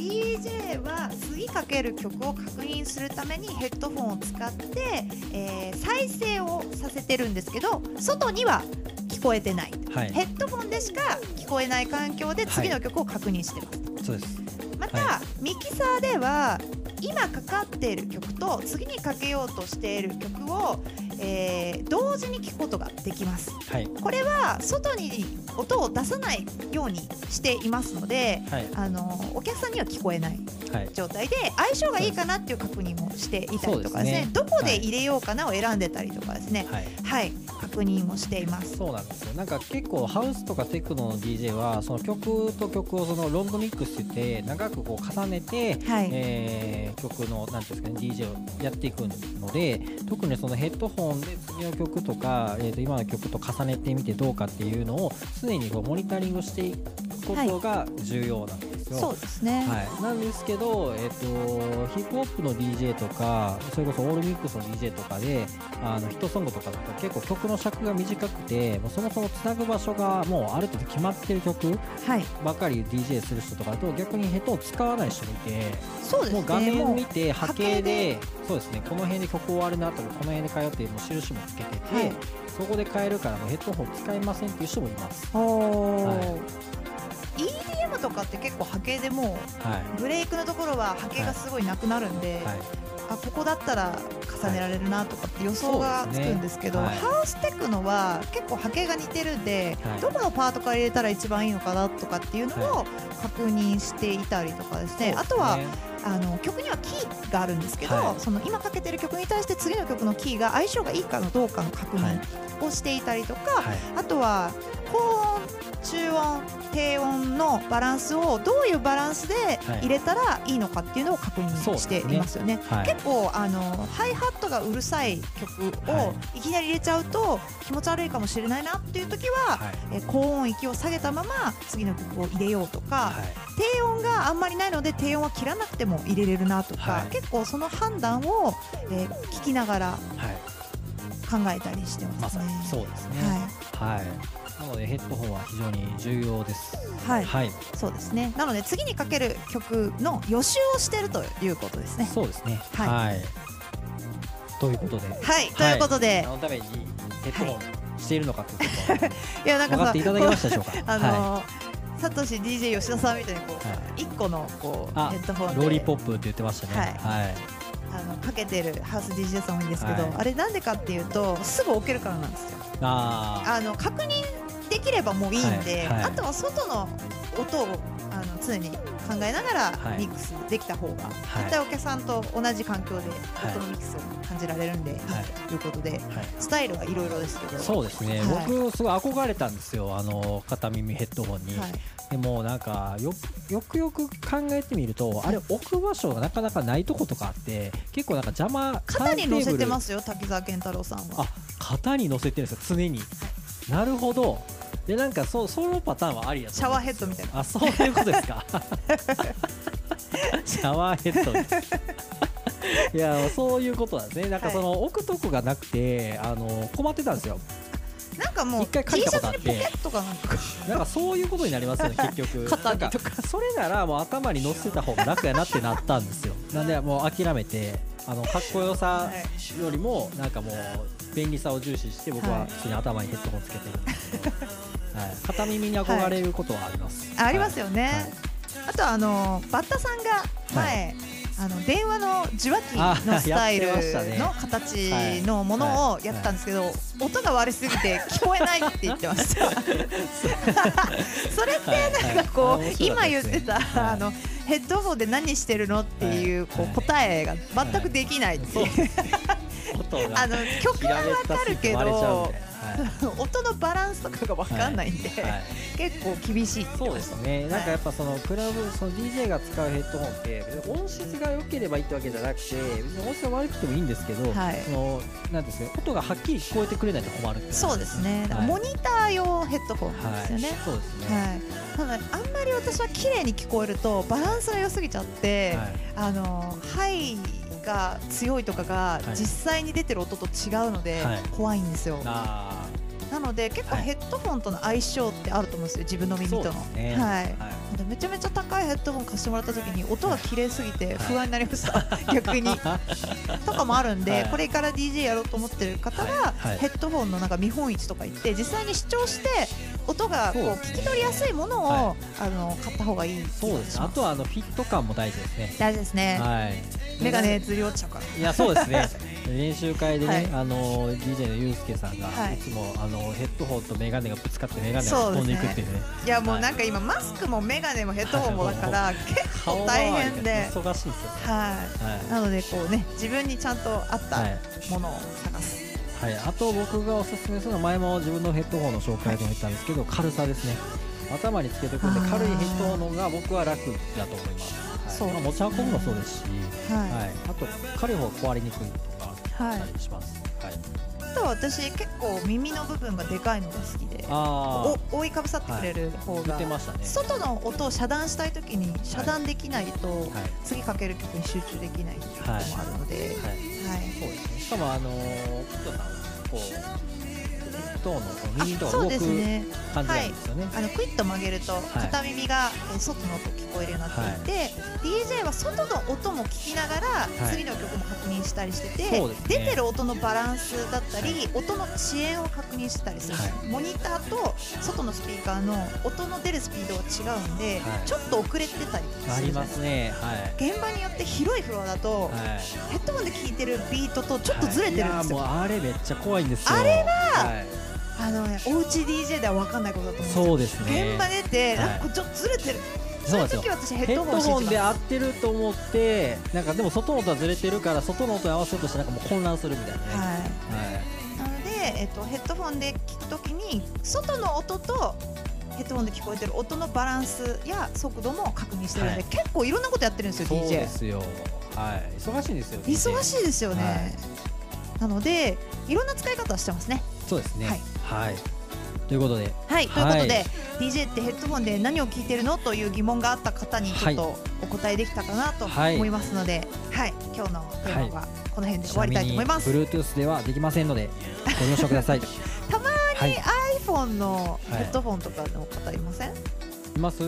DJ は次かける曲を確認するためにヘッドフォンを使って、えー再生をさせてるんですけど外には聞こえてない、はい。ヘッドフォンでしか聞こえない環境で次の曲を確認してます、そうです。また、はミキサーでは今かかっている曲と次にかけようとしている曲を、えー同時に聴くことができます。はい。これは外に音を出さないようにしていますのではい。あのお客さんには聞こえないはい。状態で相性がいいかなっていう確認もしていたりとかですね。ね。どこで入れようかなを選んでたりとかですね。はい。はい。確認もしています。そうなんですよ。なんか結構ハウスとかテクノの DJ はその曲と曲をそのロングミックスって長くこう重ねて、はい。えー曲のなんですかね DJ をやっていくので特にそのヘッドホンで次の曲とか、えー、と今の曲と重ねてみてどうかっていうのを常にこうモニタリングしていくことが重要なんですよ。そうですね。はい、なんですけど、えっとヒップホップの DJ とかそれこそオールミックスの DJ とかであのヒットソングとかだと結構曲の尺が短くてもうそもそもつなぐ場所がもうある程度決まってる曲はい。ばっかり DJ する人とかだと逆にヘッドを使わない人もいてそうですね。もう画面もう見て波形で。そうですね。この辺で曲終わるなとかこの辺で変えようっていうもう印もつけてて、はい。そこで変えるからもうヘッドホン使いませんっていう人もいます。は EDM とかって結構波形でもはい。うブレイクのところは波形がすごいなくなるんで、はい。あここだったら重ねられるなとかって予想がつくんですけど、そうですねハウステクノは結構波形が似てるんで、はい。どこのパートから入れたら一番いいのかなとかっていうのをは確認していたりとかですね、そうですね。あとはあの曲にはキーがあるんですけど、はい。その今かけてる曲に対して次の曲のキーが相性がいいかのどうかの確はい。認をしていたりとか、はい。あとは高音中音低音のバランスをどういうバランスで入れたらいいのかっていうのを確認していますよね。はい。結構あのハイハットがうるさい曲はをいきなり入れちゃうと気持ち悪いかもしれないなっていう時は、はい。えー高音域を下げたまま次の曲を入れようとか、はい。低音があんまりないので低音は切らなくても入れれるなとか、はい。結構その判断を、えー聞きながらはい。考えたりしてまね。ますさにそうですね。はい。なのでヘッドホンは非常に重要です。はい、はいはい。そうですね。なので次にかける曲の予習をしてるということですね。そうですね。はいはい。ということで、はい、ということで、何のためにヘッドホンしているのかということを い、やなんかさ分かっていただけましたでしょうか？あのーサトシ DJ 吉田さんみたいにこう、は一個のこうあヘッドホンでローリーポップって言ってましたね。はいはい。あのかけてるハウス DJ さんもいいんですけど、はいあれなんでかっていうとすぐ置けるからなんですよ。ああの確認できればもういいんで、はいはい。あとは外の音をあの常に考えながらはい。ミックスできた方が、い。絶対お客さんと同じ環境ではい。音のミックスを感じられるんで、いい。ということであ。はい。スタイルはいろいろですけど。そうですね、はい。僕すごい憧れたんですよ。あの片耳ヘッドホンに、はい。でもなんかよよくよく考えてみるとあれ置く場所がなかなかないとことかあって結構なんか邪魔肩に乗せてますすよ滝沢健太郎さんは。あ肩に乗せてるんですよ。常になるほど。でなんかそうそのパターンはありやとシャワーヘッドみたいな。あそういうことですか。シャワーヘッド。ですいやそういうことなんですね。なんかその、置くとこがなくてあの困ってたんですよ。なんかもう一回 T シャたことあって。ツにポケットかなんか。なんかそういうことになりますよね 結局。肩にとかそれならもう頭に乗せた方が楽やなってなったんですよ。なんでもう諦めてあのかっこよさよりもなんかもう便利さを重視して僕は普通に頭にヘッドホンつけてる。んですけど、はい、片耳に憧れることはあります、あありますよよね、あとあのバッタさんが前、あの電話の受話器のスタイルの形のものをやってたんですけど、音が悪すぎて聞こえないって言ってました。それってなんかこう、今言ってた、はい。あのヘッドホンで何してるのっていう,、こうはい。答えが全くできないっていう、あの曲はわかるけど音のバランスとかが分かんないんで、いはい。結構厳しいそうですね、なんかやっぱそのクラブ、その DJ が使うヘッドホンって、音質が良ければいいってわけじゃなくて、音質が悪くてもいいんですけど、はい。そのなんですか音がはっきり聞こえてくれないと困るそうですね、モニター用ヘッドホンなんですよね、はい、そうですね。はい。なのであんまり私は綺麗に聞こえるとバランスが良すぎちゃって、はい。あのハイが強いとかがはい。実際に出てる音と違うのではい。怖いんですよ、あなので結構はい。ヘッドホンとの相性ってあると思うんですよ自分のー耳との。はい。はい。でめちゃめちゃ高いヘッドホン貸してもらった時に音が綺麗すぎて不安になりました、逆に。とかもあるんで、はい。これから DJ やろうと思ってる方は、はい。はい。ヘッドホンのなんか見本市とか行って実際に視聴して音がこう聞き取りやすいものを、はあの買った方がいいそうですね。あとはあのフィット感も大事ですね。大事ですね、はい。メガネずり落ちちゃうから。いやそうですね。練習会でね、はい。あの DJ のゆうすけさんが、はい。い、つもあのヘッドホンとメガネがぶつかってメガネが飛んでいくっていうね。いやもうなんか今マスクもメガネもヘッドホンもだから結構大変で。忙しいんですよね。はい。なのでこうね自分にちゃんと合ったはい、ものを探す、はい、あと僕がおすすめするのは前も自分のヘッドホンの紹介でも言ったんですけど軽さですね。頭につけておくんで軽いヘッドホンの方が僕は楽だと思います、はい。持ち運ぶもそうですし、はい。はい、あと軽い方が壊れにくいとかあはいったりします、はい。あとは私結構耳の部分がでかいのが好きであお覆いかぶさってくれる方が、ってましたね。外の音を遮断したい時に遮断できないと、はい。次かける曲に集中できないっていうこともあるので、はい。はい。そうですね。しかもあのー、さんこうヘッドホンのとか動くそうですね。感じなんですよね。あのクイッと曲げると片耳がえー外の音聞こえるようになっていて、DJ は外の音も聞きながらい。次の曲も確認したりしてて、ね。出てる音のバランスだったり、音の遅延を確認してたりする。モニターと外のスピーカーの音の出るスピードが違うんで、はい。ちょっと遅れてたりするじゃないですか。すね。はい。現場によって広いフロアだと、はい。ヘッドホンで聴いてるビートとちょっとずれてるんですよ、あれめっちゃ怖いんですよ。あれは、はい、あのねおうち DJ では分かんないことだと思うんですよそうですね。現場出て、はいなんかちょっとずれてるそうなんで私ヘヘッドホンで合ってると思って、なんかでも外の音はずれてるから外の音に合わせようとしてなんかもう混乱するみたいなね。す、はい、はい。なので、えっと、ヘッドホンで聞くときに外の音とヘッドホンで聞こえてる音のバランスや速度も確認してるので、はい結構いろんなことやってるんですよそう DJ ですよ。はい。忙しいんですよ。忙しいですよね、はいなのでいろんな使い方をしてますねそうですね。はいはい。ということで、はい、ということで、はい DJ ってヘッドホンで何を聞いてるの？という疑問があった方にちょっとお答えできたかなとはい思いますので、はい今日のテーマはこの辺で終わりたいと思います。Bluetooth ではできませんので ご了承ください。たまはい。に iPhone のヘッドホンとかの方いません、います？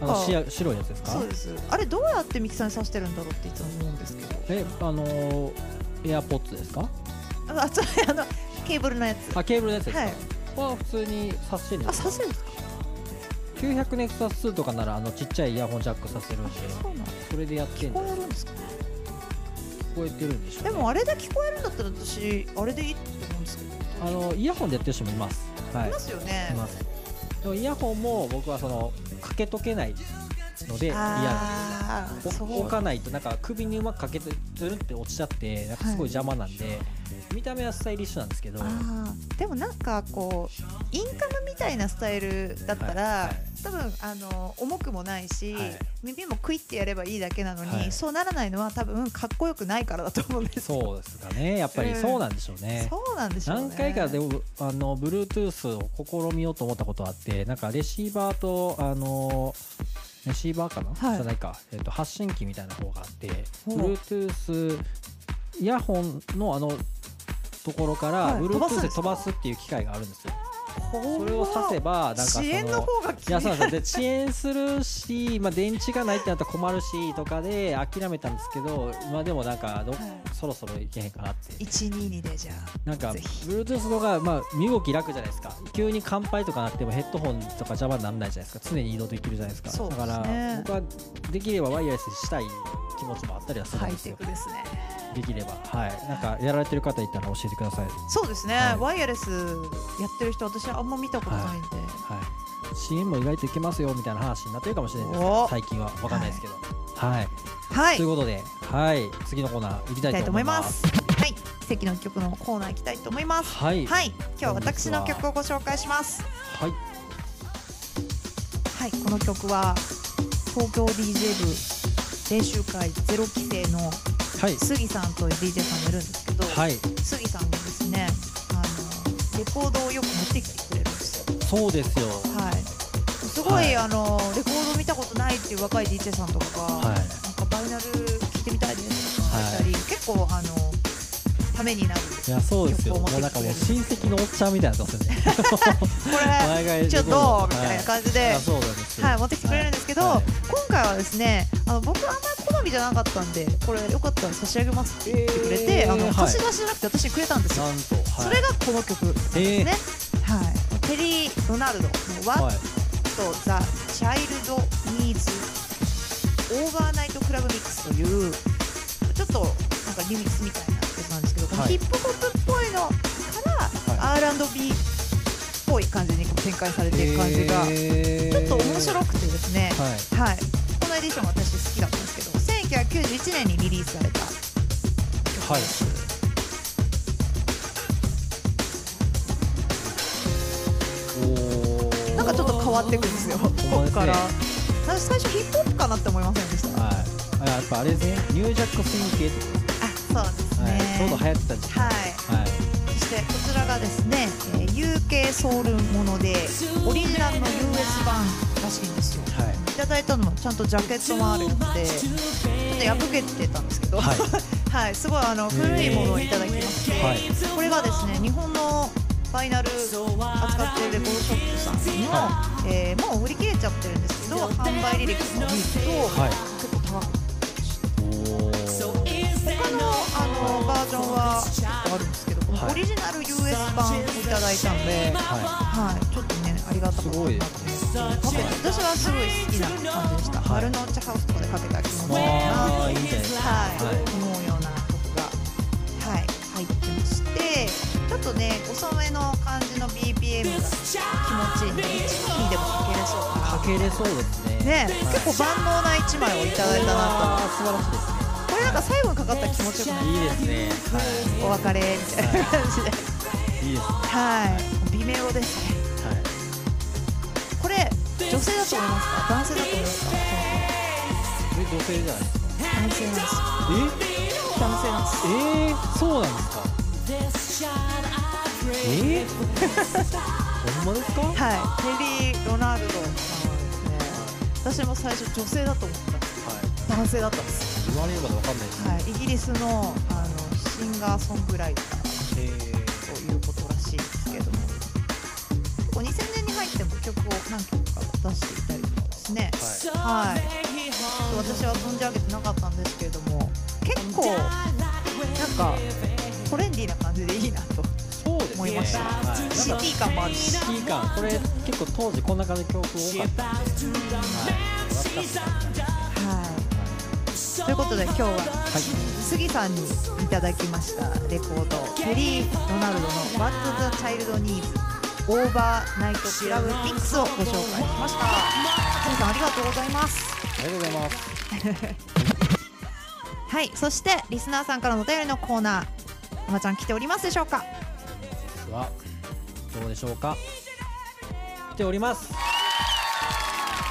あのしや白いやつですか？そうですあれどうやってミキサーに挿してるんだろうっていつも思うんですけどえ、あのー、AirPods ですか？あそうあのケーブルのやつ。あ、ケーブルのやつですか？はい。は普通に挿してるんあです挿せるんですか？900ネクサス2とかならあのちっちゃいイヤホンジャックさせるんでそうなんそれでやってん聞でこえるんですか？聞こえてるんでしょうね、でもあれで聞こえるんだったら私あれでいいと思うんですけど。あのイヤホンでやってる人もいます。はい。いますよね。います。でもイヤホンも僕はそのかけとけないので嫌ああそう。置かないとなんか首にうまくかけてずるって落ちちゃってなんかすごい邪魔なんで、見た目はスタイリッシュなんですけどでもなんかこうインカムみたいなスタイルだったら、はいはい。多分あの重くもないし、はい。耳もクイってやればいいだけなのに、はい。そうならないのは多分かっこよくないからだと思うんです。よそうですかね。やっぱりそうなんでしょうね、そうなんでしょうね。何回かでもあの Bluetooth を試みようと思ったことあってなんかレシーバーとあのレシーバーかな、はい。じゃないか、えっと発信機みたいな方があって Bluetooth イヤホンのあのところから、はい。飛ばすん Bluetooth で飛ばすっていう機械があるんですよそれをさせばなんかそ遅延のの方がいやそうなんです遅延するし、まあ、電池がないってなったら困るしとかで諦めたんですけど、まあ、でもなんかど、はい。そろそろいけへんかなって。122でじゃなんか Bluetooth の方が、まあ、身動き楽じゃないですか。急に乾杯とかなってもヘッドホンとか邪魔にならないじゃないですか。常に移動できるじゃないですか。ですね。だから僕はできればワイヤレスにしたい気持ちもあったりはするんですよ。ですね。できれば。はい。なんかやられてる方いたら教えてください。そうですね、はい。ワイヤレスやってる人私はあんま見たことないんで、はい。CM も意外といけますよみたいな話になってるかもしれないです。お。最近は。分かんないですけど。はい、はい。ということではい。次のコーナー行きたいと思います。行きたいと思います。はい。奇跡の一曲のコーナー行きたいと思います。はい。はい。今日は私の曲をご紹介します。はい。はい。この曲は東京 DJ 部練習会ゼロ期生のはい。杉さんという DJ さんがいるんですけど、はい。杉さんがですねあのレコードをよく持ってきてそうですよ。はい。すごい、はい。あのレコード見たことないっていう若い DJ さんとかが、はい。なんかバイナル聞いてみたいですとか言ったり、結構あのためになるいやそうですよ。もうなんかもう親戚のおっちゃんみたいなやつですね。これ ちょっとどうみたいな感じで、はい、持ってきてくれるんですけど、はい。今回はですねあの僕あんまり好みじゃなかったんでこれよかったら差し上げますって言ってくれて、あのえーはい。貸し出しじゃなくて私にくれたんですよ、なんと、はい、それがこの曲なんですね、はい、テリー・ロナルドの「は What い、ザ・チャイルド・ニーズ・オーバーナイト・クラブミックスというちょっとなんかリミックスみたいなやつなんですけど、このはい。ヒップホップっぽいのから、R&B っぽい感じに展開されていく感じが、えー。ちょっと面白くてですね、はい。はい、このエディション私好きだったんですけど1991年にリリースされた曲はいです、おわっていくんですよ。ここから私最初ヒップホップかなって思いませんでした？はい。あやっぱあれですね。ニュージャックスインあそうですね、はい、ちょうど流行ってた時期。はい。はい。そしてこちらがですね、えー UK ソウルものでオリジナルの US 版らしいんですよ。はい。いただいたのもちゃんとジャケットもあるのでちょっと破けてたんですけど。はい。はい、すごいあの古いものをいただきまして、はい。これがですね日本のファイナル扱っているレコードショップさんの、はえーもう売り切れちゃってるんですけど販売履歴を見ると、はい結構高く他のあのバージョンはあるんですけどオリジナル US 版をいただいたので、ははい、ちょっとねありがたかったなって私はすごい好きな感じでした、はい。丸の内ハウスとかでかけたら気持ちいいなああいいじゃないですかはい、はいとね遅めの感じの BPM が気持ちいいんで1枚でもかけれそうかなかけれそうですねね、はい結構万能な1枚をいただいたなあー素晴らしいですねとこれなんか最後にかかったら気持ちよくない？いいですね。お別れみたいな感じで。はい。いいですね。はい。美メロですね。はい。これ女性だと思いますか？男性だと思いますか？女性じゃないですか。男性なんですよ。え男性なんです。えー、そうなんですかえー、ほんまですか？はい。テリー・ロナルドさんはですね。私も最初女性だと思った。んですはい。男性だったんです。言われるまでわかんないですはい、イギリスのあのシンガーソングライターえということらしいですけども。結構2000年に入っても曲を何曲か出していたりとかですね。ー、ははい。私は存じ上げてなかったんですけれども結構なんかトレンディーな感じでいいなと思いました、はい、シティ感もあるしシティ感これ結構当時こんな感じの曲多かったはいということで今日ははい杉さんにいただきましたレコードテリー・ロナルドの「What the Child Needs」 Overnight Club Mix をご紹介しました。杉さんありがとうございます。ありがとうございますはい。そしてリスナーさんからのお便りのコーナーおまちゃん来ておりますでしょうか？ではどうでしょうか？来ております。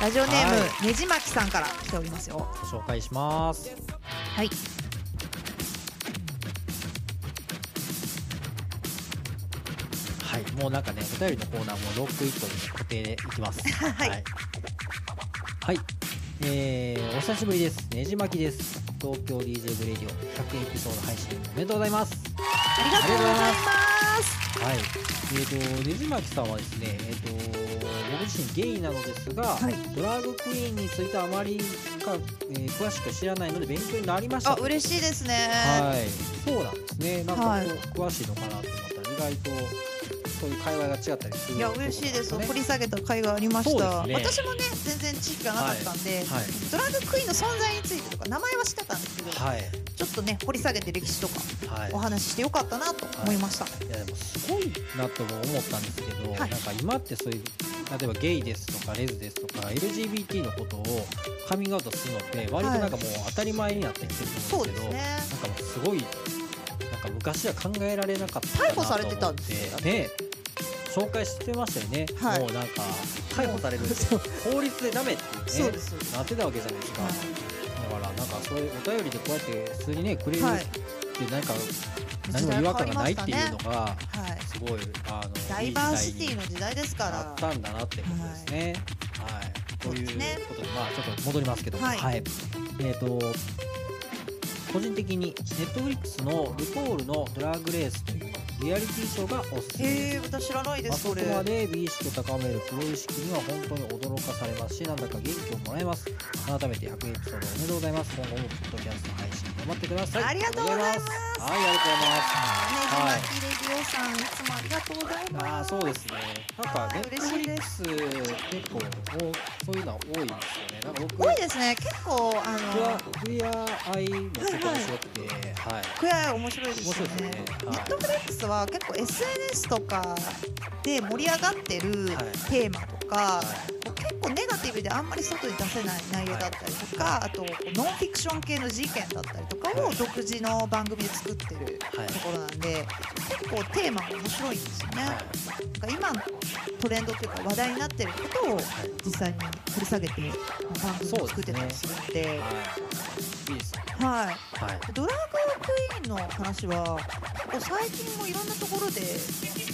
ラジオネーム、はねじまきさんから来ておりますよ。ご紹介します。はい。はい。もうなんかねお便りのコーナーも Rockit で固定でいきます。はい。はい、はい。えー、お久しぶりです。ねじまきです。東京 DJ 部レディオ100エピソード配信おめでとうございます。ありがとうございますはい。えーとねじまきさんはですねえーと僕自身ゲイなのですが、はい。ドラァグクイーンについてあまりか、えー詳しく知らないので勉強になりました。あ嬉しいですね。はい、そうなんですね。なんかこう、はい。詳しいのかなと思ったら、意外とそういう会話が違ったりする。いや嬉しいです。ね。掘り下げた回がありました、そうです私もね全然知識がなかったんで、はい、ドラッグクイーンの存在についてとか名前は知ってたんですけど、はい、ちょっとね掘り下げて歴史とかはい。お話ししてよかったなと思いました、い。やでもすごいなとも思ったんですけど、はい。なんか今ってそういう例えばゲイですとかレズですとか LGBT のことをカミングアウトするのって割となんかもう当たり前になってきてると思うんですけど、ですね。なんかもうすごいなんか昔は考えられなかったな逮捕されてたんですよ。と思ってね紹介してましたよね、はい。もうなんか逮捕されるんで法律でダメってねそうです。なってたわけじゃないですか、はだからなんかそういうお便りでこうやって普通にねくれるはいってなんか何も違和感がないっていうのがはいすごいあのダイバーシティの時代ですかあらったんだなってことですね。はい。とい。うそうことで、まあちょっと戻りますけども、はい。えっ、と個人的にネットフリックスのルポールのドラッグレースというリアリティショーがおすすめえ私知らないであすそれ。そこまで美意識を高めるプロ意識には本当に驚かされますしなんだか元気をもらえます。改めて100エピソードおめでとうございます。今後もポッドキャスト配信頑張ってください。ありがとうございます。はいありがとうございます。はいねじまきレディオさんいつもありがとうございます。ああそうですね。なんかはいネットフリックス結構おそういうのは多いんですよね。なんか僕多いですね。結構あのクイアアイも結構面白くて、はい。クエア面白いですよね。ね。はい。ネットフリックスは結構 SNS とかで盛り上がってるはい。テーマとか、は結構ネガティブであんまり外に出せない内容だったりとか、あとノンフィクション系の事件だったりとかをはい独自の番組で作ってるはいところなんで、結構テーマが面白いんですよね。はいなんか今のトレンドっていうか話題になってることを実際に掘り下げて番組を作ってたりするんで、はい。いいですね。はい。はい。ドラッグクイーンの話は最近もいろんなところで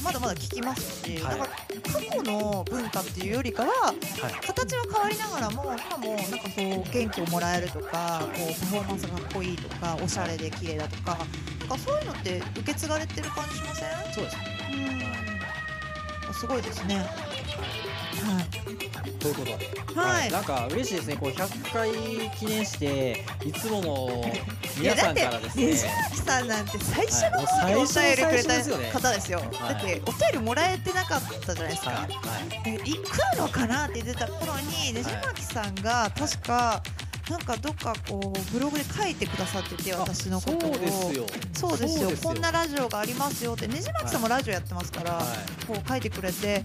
まだまだ聞きますし、はいなんか過去の文化っていうよりかははい。形は変わりながらも今もなんかそう元気をもらえるとかこうパフォーマンスがかっこいいとかおしゃれで綺麗だとかなんかそういうのって受け継がれてる感じしません？そうですね。うんすごいですね。はい。ということで、はいなんか嬉しいですね。こう100回記念していつもの皆さんからですねさんなんて最初のはい方にお便りくれた方ですよ。はいだってお便りもらえてなかったじゃないですか。はい。はい。でい来るのかなって言ってた頃にねじまきさんが確かなんかどっかこうブログで書いてくださってて私のことを。そうですよ。そうですよ。そうこんなラジオがありますよって。ねじまきさんもラジオやってますから、はい。こう書いてくれてえ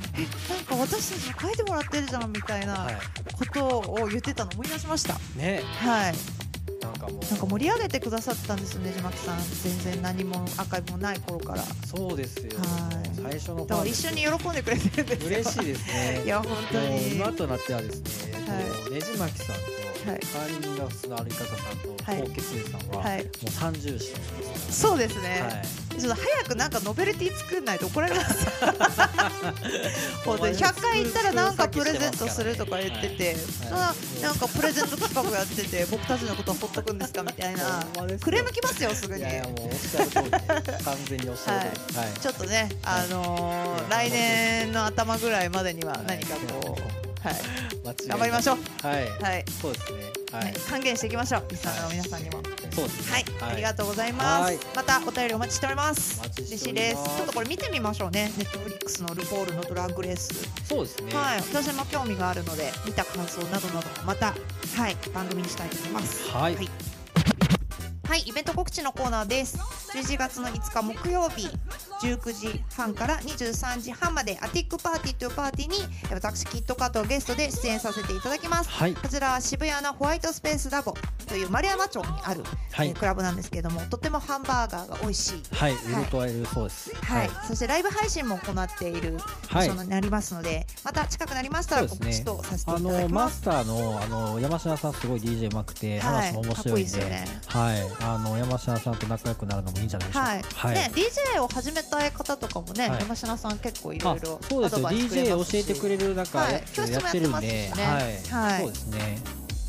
なんか私たちに書いてもらってるじゃんみたいなはい。ことを言ってたの思い出しました。ね。はい。なんかもう。なんか盛り上げてくださったんですよねじまきさん。全然何もアーカイブもない頃から。そうですよ。はい。最初のだから一緒に喜んでくれてるんですよ。嬉しいですね。いや本当に。今となってはですね、はい。ねじまきさんと、はいカーリングガスの歩き方さんと、はい高血生さんは、はいもう三重視ですそうですね、はい。ちょっと早くなんかノベルティ作んないと怒られます 本当に100回行ったらなんかプレゼントするとか言ってて、そんななんかプレゼント企画やってて僕たちのことほっとくんですかみたいなクレーム来ますよすぐにいやもうおっしゃる通りね、完全におっしゃる通り。はい。ちょっとねあのー来年の頭ぐらいまでには何かこうはい頑張りましょうはい。はい、そうですね。ははいい。還元していきましょうリスナーの皆さんにもそうですね。はい、ありがとうございます。はいまたお便りお待ちしております。嬉しいです。ちょっとこれ見てみましょうね。ネットフリックスのルポールのドラッグレース。そうですね。はい、私も興味があるので、見た感想などなどまたはい番組にしたいと思います。はいはい。はい、イベント告知のコーナーです。11月の5日木曜日19時半から23時半までアティックパーティーというパーティーに私キットカットをゲストで出演させていただきます。はい。こちらは渋谷のホワイトスペースラボという丸山町にある、はいえークラブなんですけれどもとてもハンバーガーが美味しい、はい。ウルトワイルそうです。はいそしてライブ配信も行っている場はい所になりますので、また近くなりましたら告知とさせていあただのきます。マスターのあの山科さんすごい DJ うまくてはい話も面白いんで、ですよねはい、あの山科さんと仲良くなるのもいいんじゃないでしょうか。はい、はい。ね DJ を始めたい方とかもね、はい。山科さん結構いろあいろそうですよ。アドバイスくれ DJ ますし。教えてくれるなんかはい。やつ教室もやってるんね。はい、はい。そうですね。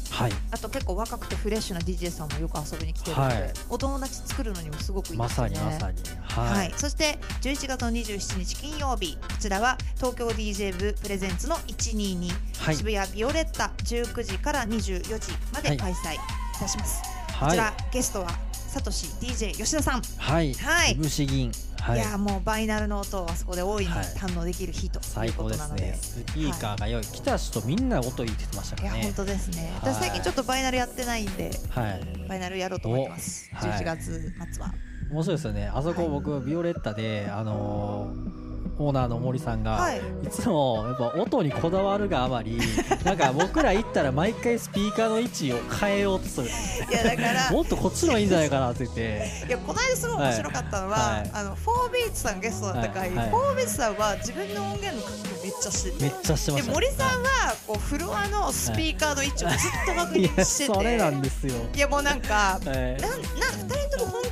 はい、あと結構若くてフレッシュな DJ さんもよく遊びに来てるので、はい。お友達作るのにもすごくいいでますさよね。にまさに、は、はい。い、そして11月の27日金曜日こちらは東京 DJ 部プレゼンツの122、はい。渋谷ビオレッタ19時から24時まで開催いたします、こはい、ちらゲストはサトシ DJ 吉田さん、はい、はい虫銀、はいい、やーもうバイナルの音をあそこで大いにはい堪能できる日とい最うこ高ですとなので。ね。スピーカーが良い、来た人みんな音いいって言ってましたいやからね。本当ですね。はい私最近ちょっとバイナルやってないんで、はい、バイナルやろうと思ってます。おはい11月末は。面白いですよね。あそこはい僕ビオレッタであのーオーナーの森さんが、はい。い、つもやっぱ音にこだわるがあまり なんか僕ら行ったら毎回スピーカーの位置を変えようとする。いやだから もっとこっちのいいんじゃないかなって。言っていやこの間すごい面白かったのは、はい。はい。あのフォービーツさんゲストだった回、はい。はい。フォービーツさんは自分の音源の確認めっちゃしてて。めっちゃしてまでした、森さんはこうフロアのスピーカーの位置をずっと確認してて。それなんですよ、いやもうなんかはい。なんなん2人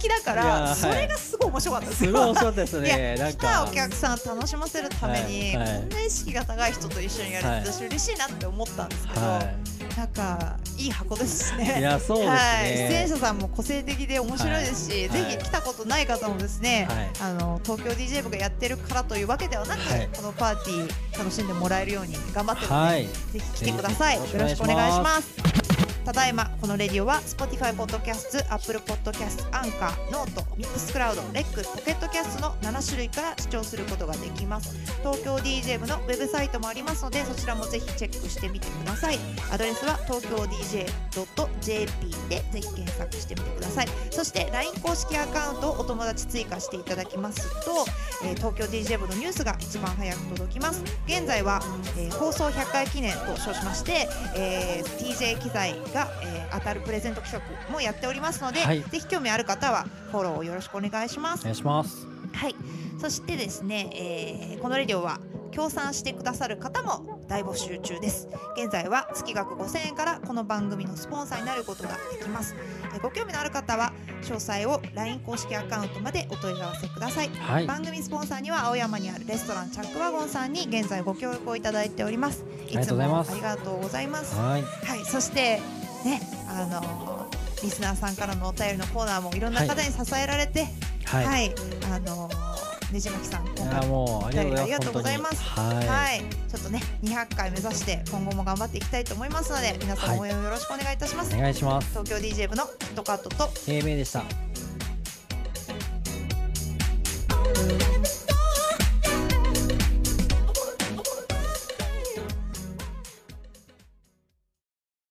とも本気だからはい。それがすごい面白かったですよ。すごい面白かったですいね来たおか客さんを楽しませるために、はいはい。こんな意識が高い人と一緒にやるはい。って私嬉しいなって思ったんですけど、はなんかいい箱ですね。いやそうですね、はい、出演者さんも個性的で面白いですし、はい。ぜひ来たことない方もですね、はい。あの東京 DJ 部がやってるからというわけではなく、はい。このパーティー楽しんでもらえるように頑張ってるのい。ぜひ来てください。よろしくお願いします。ただいまこのレディオは Spotify ポッドキャスト、Apple ポッドキャスト、アンカー、ノート、ミックスクラウド、レック、ポケットキャストの7種類から視聴することができます。東京 DJ 部のウェブサイトもありますのでそちらもぜひチェックしてみてください。アドレスは東京 DJ.jp でぜひ検索してみてください。そして LINE 公式アカウントをお友達追加していただきますと、えー東京 DJ 部のニュースが一番早く届きます現在は、えー放送100回記念と称しまして、えー TJ 機材が、えー当たるプレゼント企画もやっておりますので、はい。ぜひ興味ある方はフォローをよろしくお願いします。お願いします。はい、そしてですね、えーこのレディオは協賛してくださる方も大募集中です。現在は月額5000円からこの番組のスポンサーになることができます、えーご興味のある方は詳細を LINE 公式アカウントまでお問い合わせください。はい。番組スポンサーには青山にあるレストランチャックワゴンさんに現在ご協力をいただいております。いりがつもあとうございます。りがとうございます。はい。はい、そしてね、あのリスナーさんからのお便りのコーナーもいろんな方に支えられて、は、はい。い、あのねじまきさん、い今回もやもうありがとうございます。ありがとうございます。本当に。は、はい。ちょっとね、200回目指して今後も頑張っていきたいと思いますので、皆さん応援をよろしくお願いいたします。お願いします。東京 DJ 部のキットカットと。A 名でした